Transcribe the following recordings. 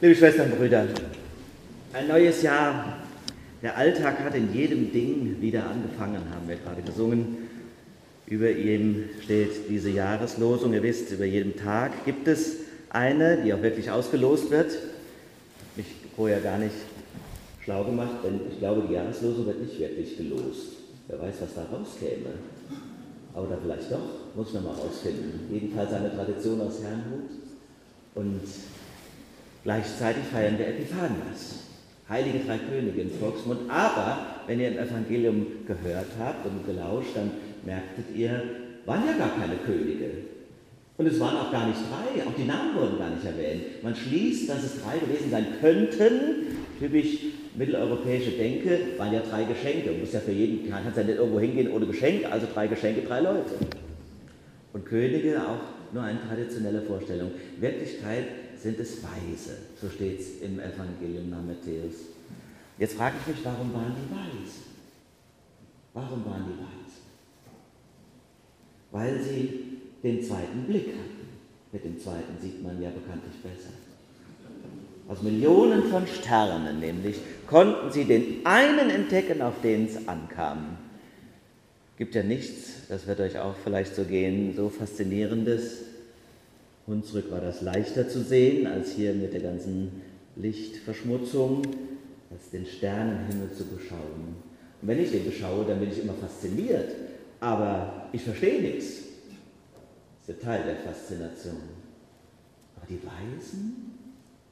Liebe Schwestern und Brüder, ein neues Jahr. Der Alltag hat in jedem Ding wieder angefangen, haben wir gerade gesungen. Über ihm steht diese Jahreslosung. Ihr wisst, über jedem Tag gibt es eine, die auch wirklich ausgelost wird. Mich vorher gar nicht schlau gemacht, denn ich glaube, die Jahreslosung wird nicht wirklich gelost. Wer weiß, was da rauskäme. Aber da vielleicht doch, muss man mal rausfinden. Jedenfalls eine Tradition aus Herrnhut. Und gleichzeitig feiern wir Epiphanias. Heilige Drei Könige im Volksmund. Aber wenn ihr im Evangelium gehört habt und gelauscht, dann merktet ihr, waren ja gar keine Könige. Und es waren auch gar nicht drei, auch die Namen wurden gar nicht erwähnt. Man schließt, dass es drei gewesen sein könnten. Typisch mitteleuropäische Denke waren ja drei Geschenke. Man muss ja für jeden, kann ja nicht irgendwo hingehen ohne Geschenk, also drei Geschenke, drei Leute. Und Könige auch nur eine traditionelle Vorstellung. Wirklichkeit sind es Weise, so steht es im Evangelium nach Matthäus. Jetzt frage ich mich, warum waren die Weise? Warum waren die Weise? Weil sie den zweiten Blick hatten. Mit dem zweiten sieht man ja bekanntlich besser. Aus Millionen von Sternen nämlich konnten sie den einen entdecken, auf den es ankam. Gibt ja nichts, das wird euch auch vielleicht so gehen, so faszinierendes. Hunsrück war das leichter zu sehen als hier mit der ganzen Lichtverschmutzung, als den Sternenhimmel zu beschauen. Und wenn ich den beschaue, dann bin ich immer fasziniert, aber ich verstehe nichts ist Teil der Faszination. Aber die Weisen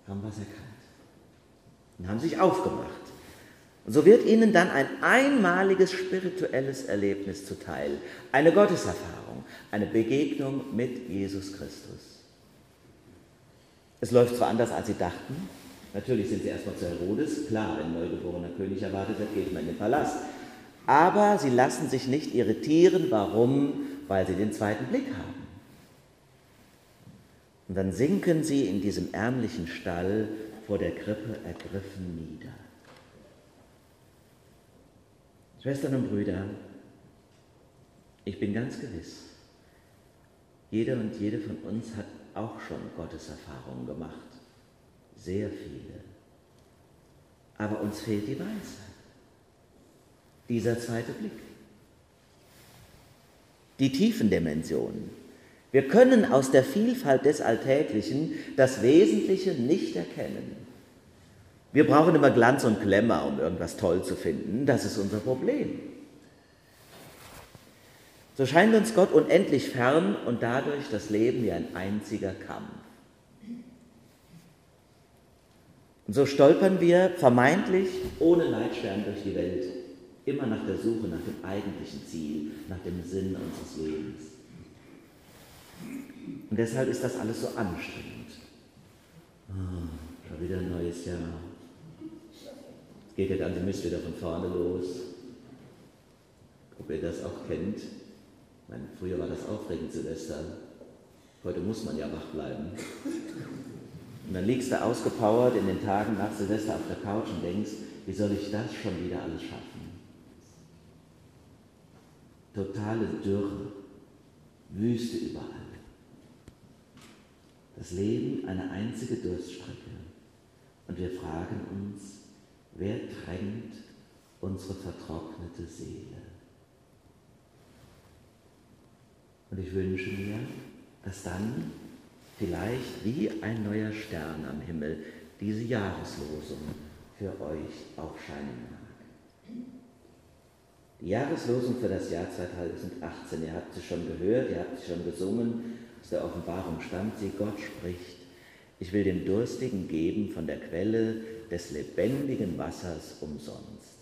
haben was erkannt und haben sich aufgemacht. Und so wird ihnen dann ein einmaliges spirituelles Erlebnis zuteil, eine Gotteserfahrung, eine Begegnung mit Jesus Christus. Es läuft zwar anders, als sie dachten. Natürlich sind sie erstmal zu Herodes. Klar, wenn ein neugeborener König erwartet wird, geht man in den Palast. Aber sie lassen sich nicht irritieren. Warum? Weil sie den zweiten Blick haben. Und dann sinken sie in diesem ärmlichen Stall vor der Krippe ergriffen nieder. Schwestern und Brüder, ich bin ganz gewiss, jeder und jede von uns hat auch schon Gotteserfahrungen gemacht. Sehr viele. Aber uns fehlt die Weisheit. Dieser zweite Blick. Die Tiefendimensionen, wir können aus der Vielfalt des Alltäglichen das Wesentliche nicht erkennen. Wir brauchen immer Glanz und Glamour, um irgendwas toll zu finden. Das ist unser Problem. So scheint uns Gott unendlich fern und dadurch das Leben wie ein einziger Kampf. Und so stolpern wir vermeintlich ohne Leitstern durch die Welt, immer nach der Suche nach dem eigentlichen Ziel, nach dem Sinn unseres Lebens. Und deshalb ist das alles so anstrengend. Oh, wieder ein neues Jahr. Es geht ja dann, Sie wieder von vorne los. Ob ihr das auch kennt. Meine, früher war das aufregend, Silvester. Heute muss man ja wach bleiben. Und dann liegst du ausgepowert in den Tagen nach Silvester auf der Couch und denkst, wie soll ich das schon wieder alles schaffen? Totale Dürre, Wüste überall. Das Leben eine einzige Durststrecke. Und wir fragen uns, wer drängt unsere vertrocknete Seele? Und ich wünsche mir, dass dann vielleicht wie ein neuer Stern am Himmel diese Jahreslosung für euch aufscheinen mag. Die Jahreslosung für das Jahr 2018, ihr habt sie schon gehört, ihr habt sie schon gesungen, aus der Offenbarung stammt sie, Gott spricht, ich will dem Durstigen geben von der Quelle des lebendigen Wassers umsonst.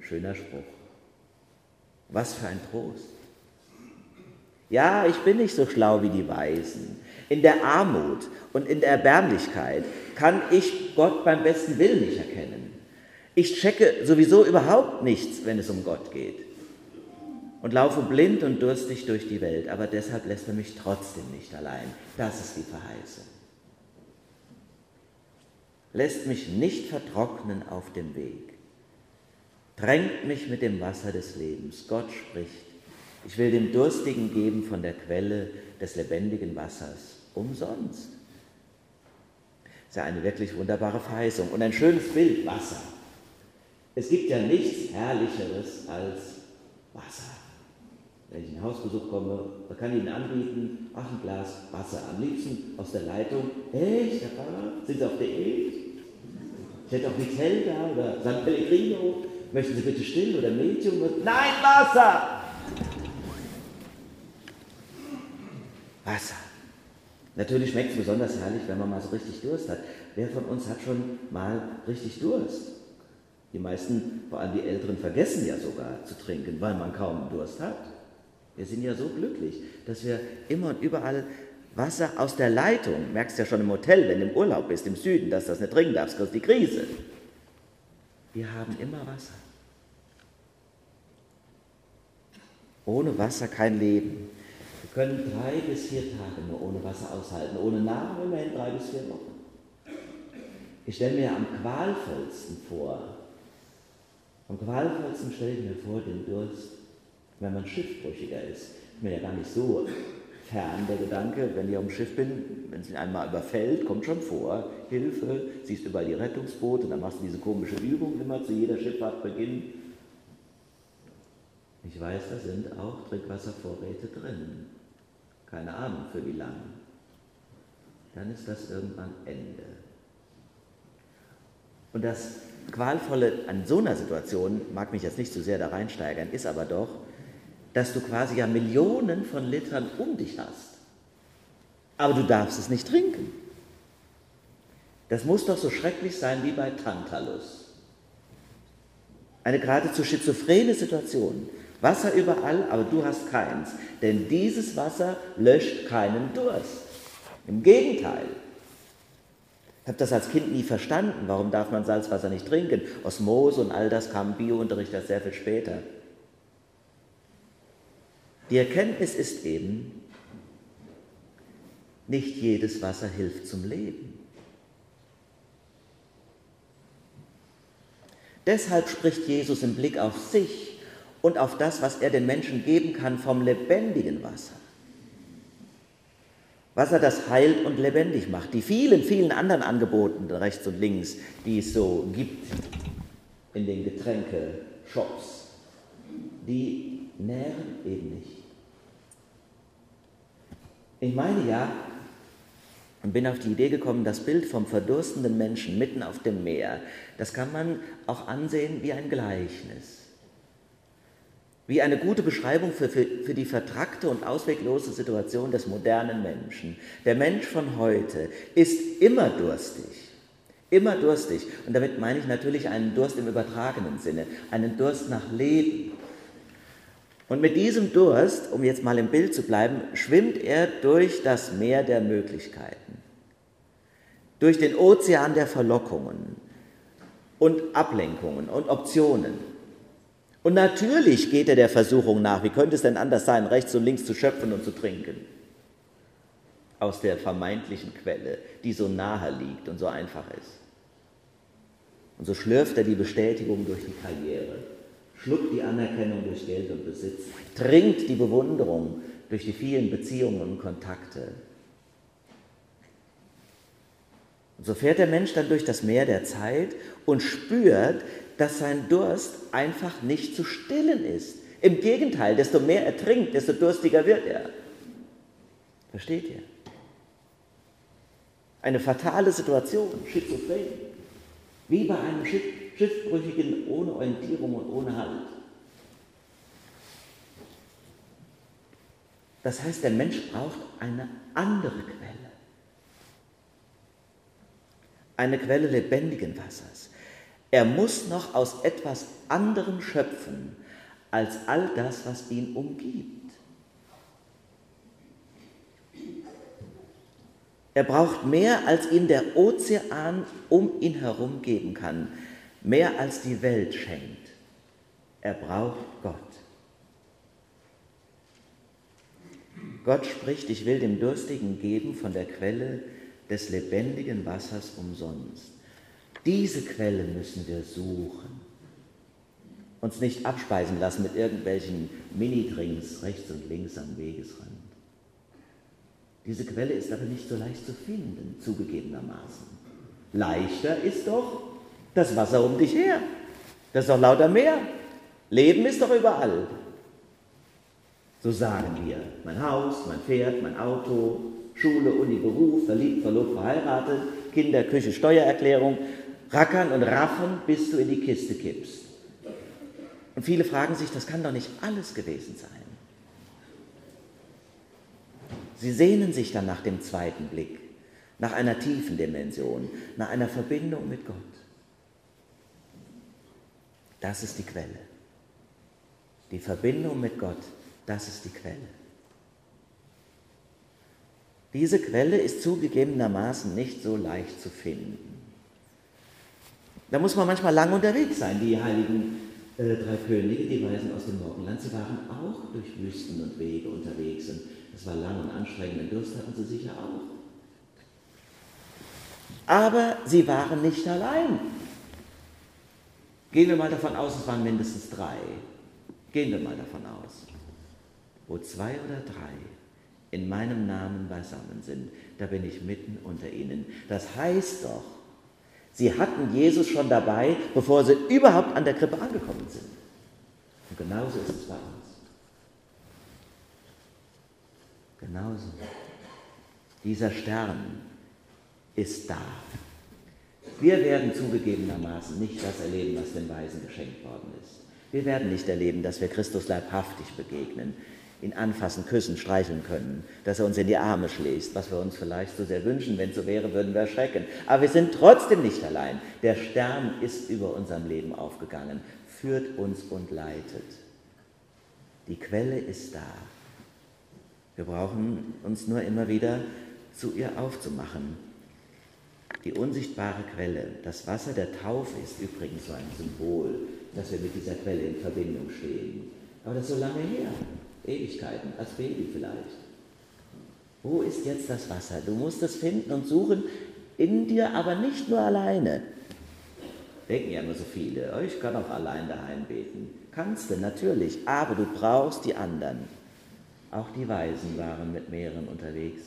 Schöner Spruch. Was für ein Trost. Ja, ich bin nicht so schlau wie die Weisen. In der Armut und in der Erbärmlichkeit kann ich Gott beim besten Willen nicht erkennen. Ich checke sowieso überhaupt nichts, wenn es um Gott geht und laufe blind und durstig durch die Welt, aber deshalb lässt er mich trotzdem nicht allein. Das ist die Verheißung. Lässt mich nicht vertrocknen auf dem Weg, drängt mich mit dem Wasser des Lebens. Gott spricht, ich will dem Durstigen geben von der Quelle des lebendigen Wassers, umsonst. ist ja eine wirklich wunderbare Verheißung und ein schönes Bild, Wasser. Es gibt ja nichts Herrlicheres als Wasser. Wenn ich in Hausbesuch komme, da kann ich Ihnen anbieten, ach, ein Glas Wasser. Am liebsten aus der Leitung. Echt, Herr Pfarrer, sind Sie auf der Diät? Ich hätte auch Vitell da oder San Pellegrino. Möchten Sie bitte still oder Medium? Nein, Wasser! Wasser. Natürlich schmeckt es besonders herrlich, wenn man mal so richtig Durst hat. Wer von uns hat schon mal richtig Durst? Die meisten, vor allem die Älteren, vergessen ja sogar zu trinken, weil man kaum Durst hat. Wir sind ja so glücklich, dass wir immer und überall Wasser aus der Leitung, merkst ja schon im Hotel, wenn du im Urlaub bist, im Süden, dass das nicht trinken darfst, kriegst die Krise. Wir haben immer Wasser. Ohne Wasser kein Leben. Können drei bis vier Tage nur ohne Wasser aushalten, ohne Nahrung immerhin drei bis vier Wochen. Ich stelle mir am qualvollsten vor, am qualvollsten stelle ich mir vor den Durst, wenn man Schiffbrüchiger ist. Ist mir ja gar nicht so fern der Gedanke, wenn ich auf dem Schiff bin, wenn es ihn einmal überfällt, kommt schon vor, Hilfe, siehst überall die Rettungsboote, dann machst du diese komische Übung immer zu jeder Schifffahrtbeginn. Ich weiß, da sind auch Trinkwasservorräte drin. Keine Ahnung für wie lang. Dann ist das irgendwann Ende. Und das Qualvolle an so einer Situation, mag mich jetzt nicht zu sehr da reinsteigern, ist aber doch, dass du quasi ja Millionen von Litern um dich hast. Aber du darfst es nicht trinken. Das muss doch so schrecklich sein wie bei Tantalus. Eine geradezu schizophrene Situation. Wasser überall, aber du hast keins. Denn dieses Wasser löscht keinen Durst. Im Gegenteil. Ich habe das als Kind nie verstanden. Warum darf man Salzwasser nicht trinken? Osmose und all das kam im Biounterricht erst sehr viel später. Die Erkenntnis ist eben, nicht jedes Wasser hilft zum Leben. Deshalb spricht Jesus im Blick auf sich und auf das, was er den Menschen geben kann, vom lebendigen Wasser. Wasser, das heilt und lebendig macht. Die vielen, vielen anderen Angeboten rechts und links, die es so gibt in den Getränkeshops, die nähren eben nicht. Ich meine ja und bin auf die Idee gekommen, das Bild vom verdurstenden Menschen mitten auf dem Meer, das kann man auch ansehen wie ein Gleichnis. Wie eine gute Beschreibung für, für, für die vertrackte und ausweglose Situation des modernen Menschen. Der Mensch von heute ist immer durstig. Immer durstig. Und damit meine ich natürlich einen Durst im übertragenen Sinne, einen Durst nach Leben, und mit diesem Durst, um jetzt mal im Bild zu bleiben, schwimmt er durch das Meer der Möglichkeiten, durch den Ozean der Verlockungen und Ablenkungen und Optionen. Und natürlich geht er der Versuchung nach, wie könnte es denn anders sein, rechts und links zu schöpfen und zu trinken? Aus der vermeintlichen Quelle, die so nahe liegt und so einfach ist. Und so schlürft er die Bestätigung durch die Karriere schluckt die Anerkennung durch Geld und Besitz, trinkt die Bewunderung durch die vielen Beziehungen und Kontakte. Und so fährt der Mensch dann durch das Meer der Zeit und spürt, dass sein Durst einfach nicht zu stillen ist. Im Gegenteil, desto mehr er trinkt, desto durstiger wird er. Versteht ihr? Eine fatale Situation, schizophren. Wie bei einem Schiff, Schiffbrüchigen ohne Orientierung und ohne Halt. Das heißt, der Mensch braucht eine andere Quelle. Eine Quelle lebendigen Wassers. Er muss noch aus etwas anderem schöpfen als all das, was ihn umgibt. Er braucht mehr, als ihm der Ozean um ihn herum geben kann, mehr als die Welt schenkt. Er braucht Gott. Gott spricht, ich will dem Durstigen geben von der Quelle des lebendigen Wassers umsonst. Diese Quelle müssen wir suchen. Uns nicht abspeisen lassen mit irgendwelchen Minidrinks rechts und links am Wegesrand. Diese Quelle ist aber nicht so leicht zu finden, zugegebenermaßen. Leichter ist doch das Wasser um dich her. Das ist doch lauter Meer. Leben ist doch überall. So sagen wir. Mein Haus, mein Pferd, mein Auto, Schule, Uni, Beruf, verliebt, verlobt, verheiratet, Kinder, Küche, Steuererklärung, rackern und raffen, bis du in die Kiste kippst. Und viele fragen sich, das kann doch nicht alles gewesen sein. Sie sehnen sich dann nach dem zweiten Blick, nach einer tiefen Dimension, nach einer Verbindung mit Gott. Das ist die Quelle. Die Verbindung mit Gott, das ist die Quelle. Diese Quelle ist zugegebenermaßen nicht so leicht zu finden. Da muss man manchmal lang unterwegs sein. Die heiligen äh, drei Könige, die Weisen aus dem Morgenland, sie waren auch durch Wüsten und Wege unterwegs. Und das war lang und anstrengend. Den Durst hatten sie sicher auch. Aber sie waren nicht allein. Gehen wir mal davon aus, es waren mindestens drei. Gehen wir mal davon aus. Wo zwei oder drei in meinem Namen beisammen sind, da bin ich mitten unter ihnen. Das heißt doch, sie hatten Jesus schon dabei, bevor sie überhaupt an der Krippe angekommen sind. Und genauso ist es bei uns. Genauso. Dieser Stern ist da. Wir werden zugegebenermaßen nicht das erleben, was den Weisen geschenkt worden ist. Wir werden nicht erleben, dass wir Christus leibhaftig begegnen ihn anfassen, küssen, streicheln können, dass er uns in die Arme schließt, was wir uns vielleicht so sehr wünschen. Wenn es so wäre, würden wir erschrecken. Aber wir sind trotzdem nicht allein. Der Stern ist über unserem Leben aufgegangen, führt uns und leitet. Die Quelle ist da. Wir brauchen uns nur immer wieder zu ihr aufzumachen. Die unsichtbare Quelle, das Wasser der Taufe ist übrigens so ein Symbol, dass wir mit dieser Quelle in Verbindung stehen. Aber das ist so lange her. Ewigkeiten, als Baby vielleicht. Wo ist jetzt das Wasser? Du musst es finden und suchen in dir, aber nicht nur alleine. Denken ja immer so viele, oh, ich kann auch allein daheim beten. Kannst du, natürlich, aber du brauchst die anderen. Auch die Weisen waren mit mehreren unterwegs.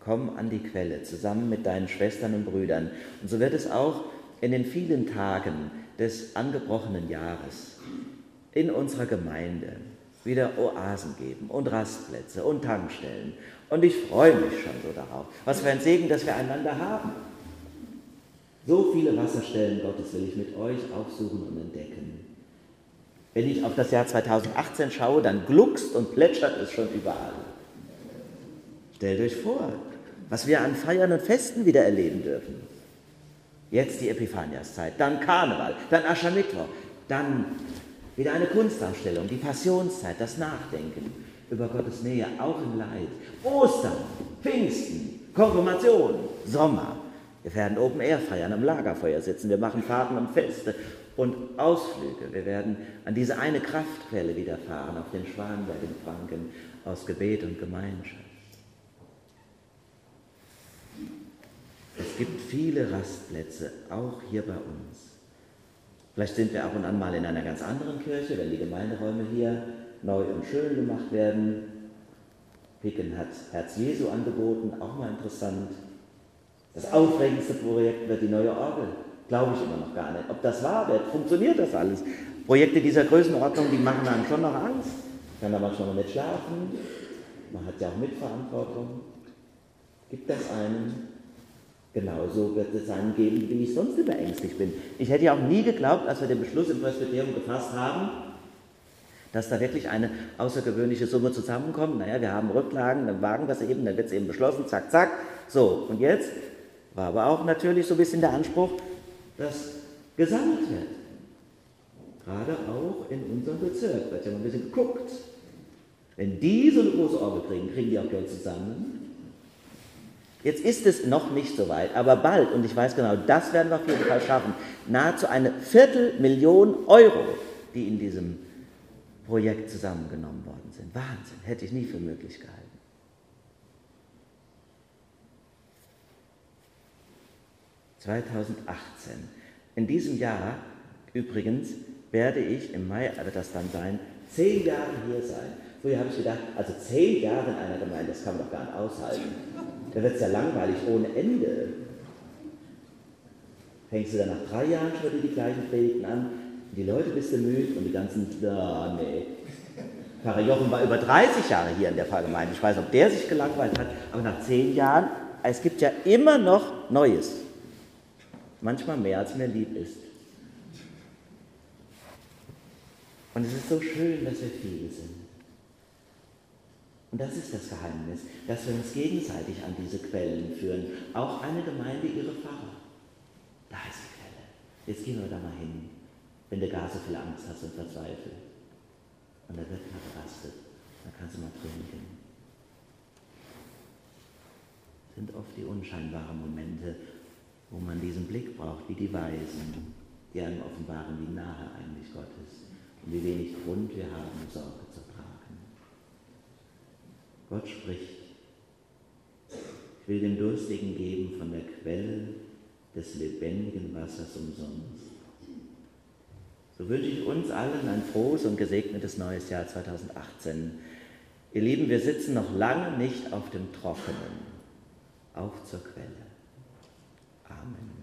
Komm an die Quelle zusammen mit deinen Schwestern und Brüdern. Und so wird es auch in den vielen Tagen des angebrochenen Jahres in unserer Gemeinde, wieder Oasen geben und Rastplätze und Tankstellen. Und ich freue mich schon so darauf. Was für ein Segen, dass wir einander haben. So viele Wasserstellen Gottes will ich mit euch aufsuchen und entdecken. Wenn ich auf das Jahr 2018 schaue, dann gluckst und plätschert es schon überall. Stellt euch vor, was wir an Feiern und Festen wieder erleben dürfen. Jetzt die Epiphaniaszeit, dann Karneval, dann Aschermittwoch, dann wieder eine Kunstausstellung, die Passionszeit, das Nachdenken über Gottes Nähe, auch im Leid. Ostern, Pfingsten, Konfirmation, Sommer. Wir werden Open Air feiern, am Lagerfeuer sitzen, wir machen Fahrten und Feste und Ausflüge. Wir werden an diese eine Kraftquelle wieder fahren, auf den Schwanberg in Franken, aus Gebet und Gemeinschaft. Es gibt viele Rastplätze, auch hier bei uns. Vielleicht sind wir ab und an mal in einer ganz anderen Kirche, wenn die Gemeinderäume hier neu und schön gemacht werden. Picken hat Herz Jesu angeboten, auch mal interessant. Das aufregendste Projekt wird die neue Orgel. Glaube ich immer noch gar nicht. Ob das wahr wird, funktioniert das alles? Projekte dieser Größenordnung, die machen einem schon noch Angst. Kann aber schon mal nicht schlafen. Man hat ja auch Mitverantwortung. Gibt das einen? Genauso wird es einen geben, wie ich sonst immer ängstlich bin. Ich hätte ja auch nie geglaubt, als wir den Beschluss im Presbyterium gefasst haben, dass da wirklich eine außergewöhnliche Summe zusammenkommt. Naja, wir haben Rücklagen, dann wagen wir es eben, dann wird es eben beschlossen, zack, zack. So, und jetzt war aber auch natürlich so ein bisschen der Anspruch, dass gesammelt wird. Gerade auch in unserem Bezirk wird ja mal ein bisschen geguckt. Wenn die so eine große Orgel kriegen, kriegen die auch Geld zusammen. Jetzt ist es noch nicht so weit, aber bald, und ich weiß genau, das werden wir auf jeden Fall schaffen, nahezu eine Viertelmillion Euro, die in diesem Projekt zusammengenommen worden sind. Wahnsinn, hätte ich nie für möglich gehalten. ...2018. In diesem Jahr übrigens werde ich, im Mai wird das dann sein, zehn Jahre hier sein. Früher habe ich gedacht, also zehn Jahre in einer Gemeinde, das kann man doch gar nicht aushalten. Da wird es ja langweilig ohne Ende. Fängst du dann nach drei Jahren schon wieder die gleichen Predigten an, die Leute bist du müde und die ganzen, ah, nee. Pfarrer Jochen war über 30 Jahre hier in der Pfarrgemeinde. Ich weiß nicht, ob der sich gelangweilt hat, aber nach zehn Jahren, es gibt ja immer noch Neues. Manchmal mehr, als mir lieb ist. Und es ist so schön, dass wir viele sind. Und das ist das Geheimnis, dass wir uns gegenseitig an diese Quellen führen. Auch eine Gemeinde ihre Pfarrer. Da ist die Quelle. Jetzt gehen wir da mal hin, wenn du gar so viel Angst hast und verzweifelt. Und da wird mal gerastet. Dann kannst du mal trinken. Das sind oft die unscheinbaren Momente, wo man diesen Blick braucht, wie die Weisen, die einem offenbaren, wie nahe eigentlich Gott ist und wie wenig Grund wir haben, Sorge zu tragen. Gott spricht. Ich will dem Durstigen geben von der Quelle des lebendigen Wassers umsonst. So wünsche ich uns allen ein frohes und gesegnetes neues Jahr 2018. Ihr Lieben, wir sitzen noch lange nicht auf dem Trockenen, auf zur Quelle. Amen.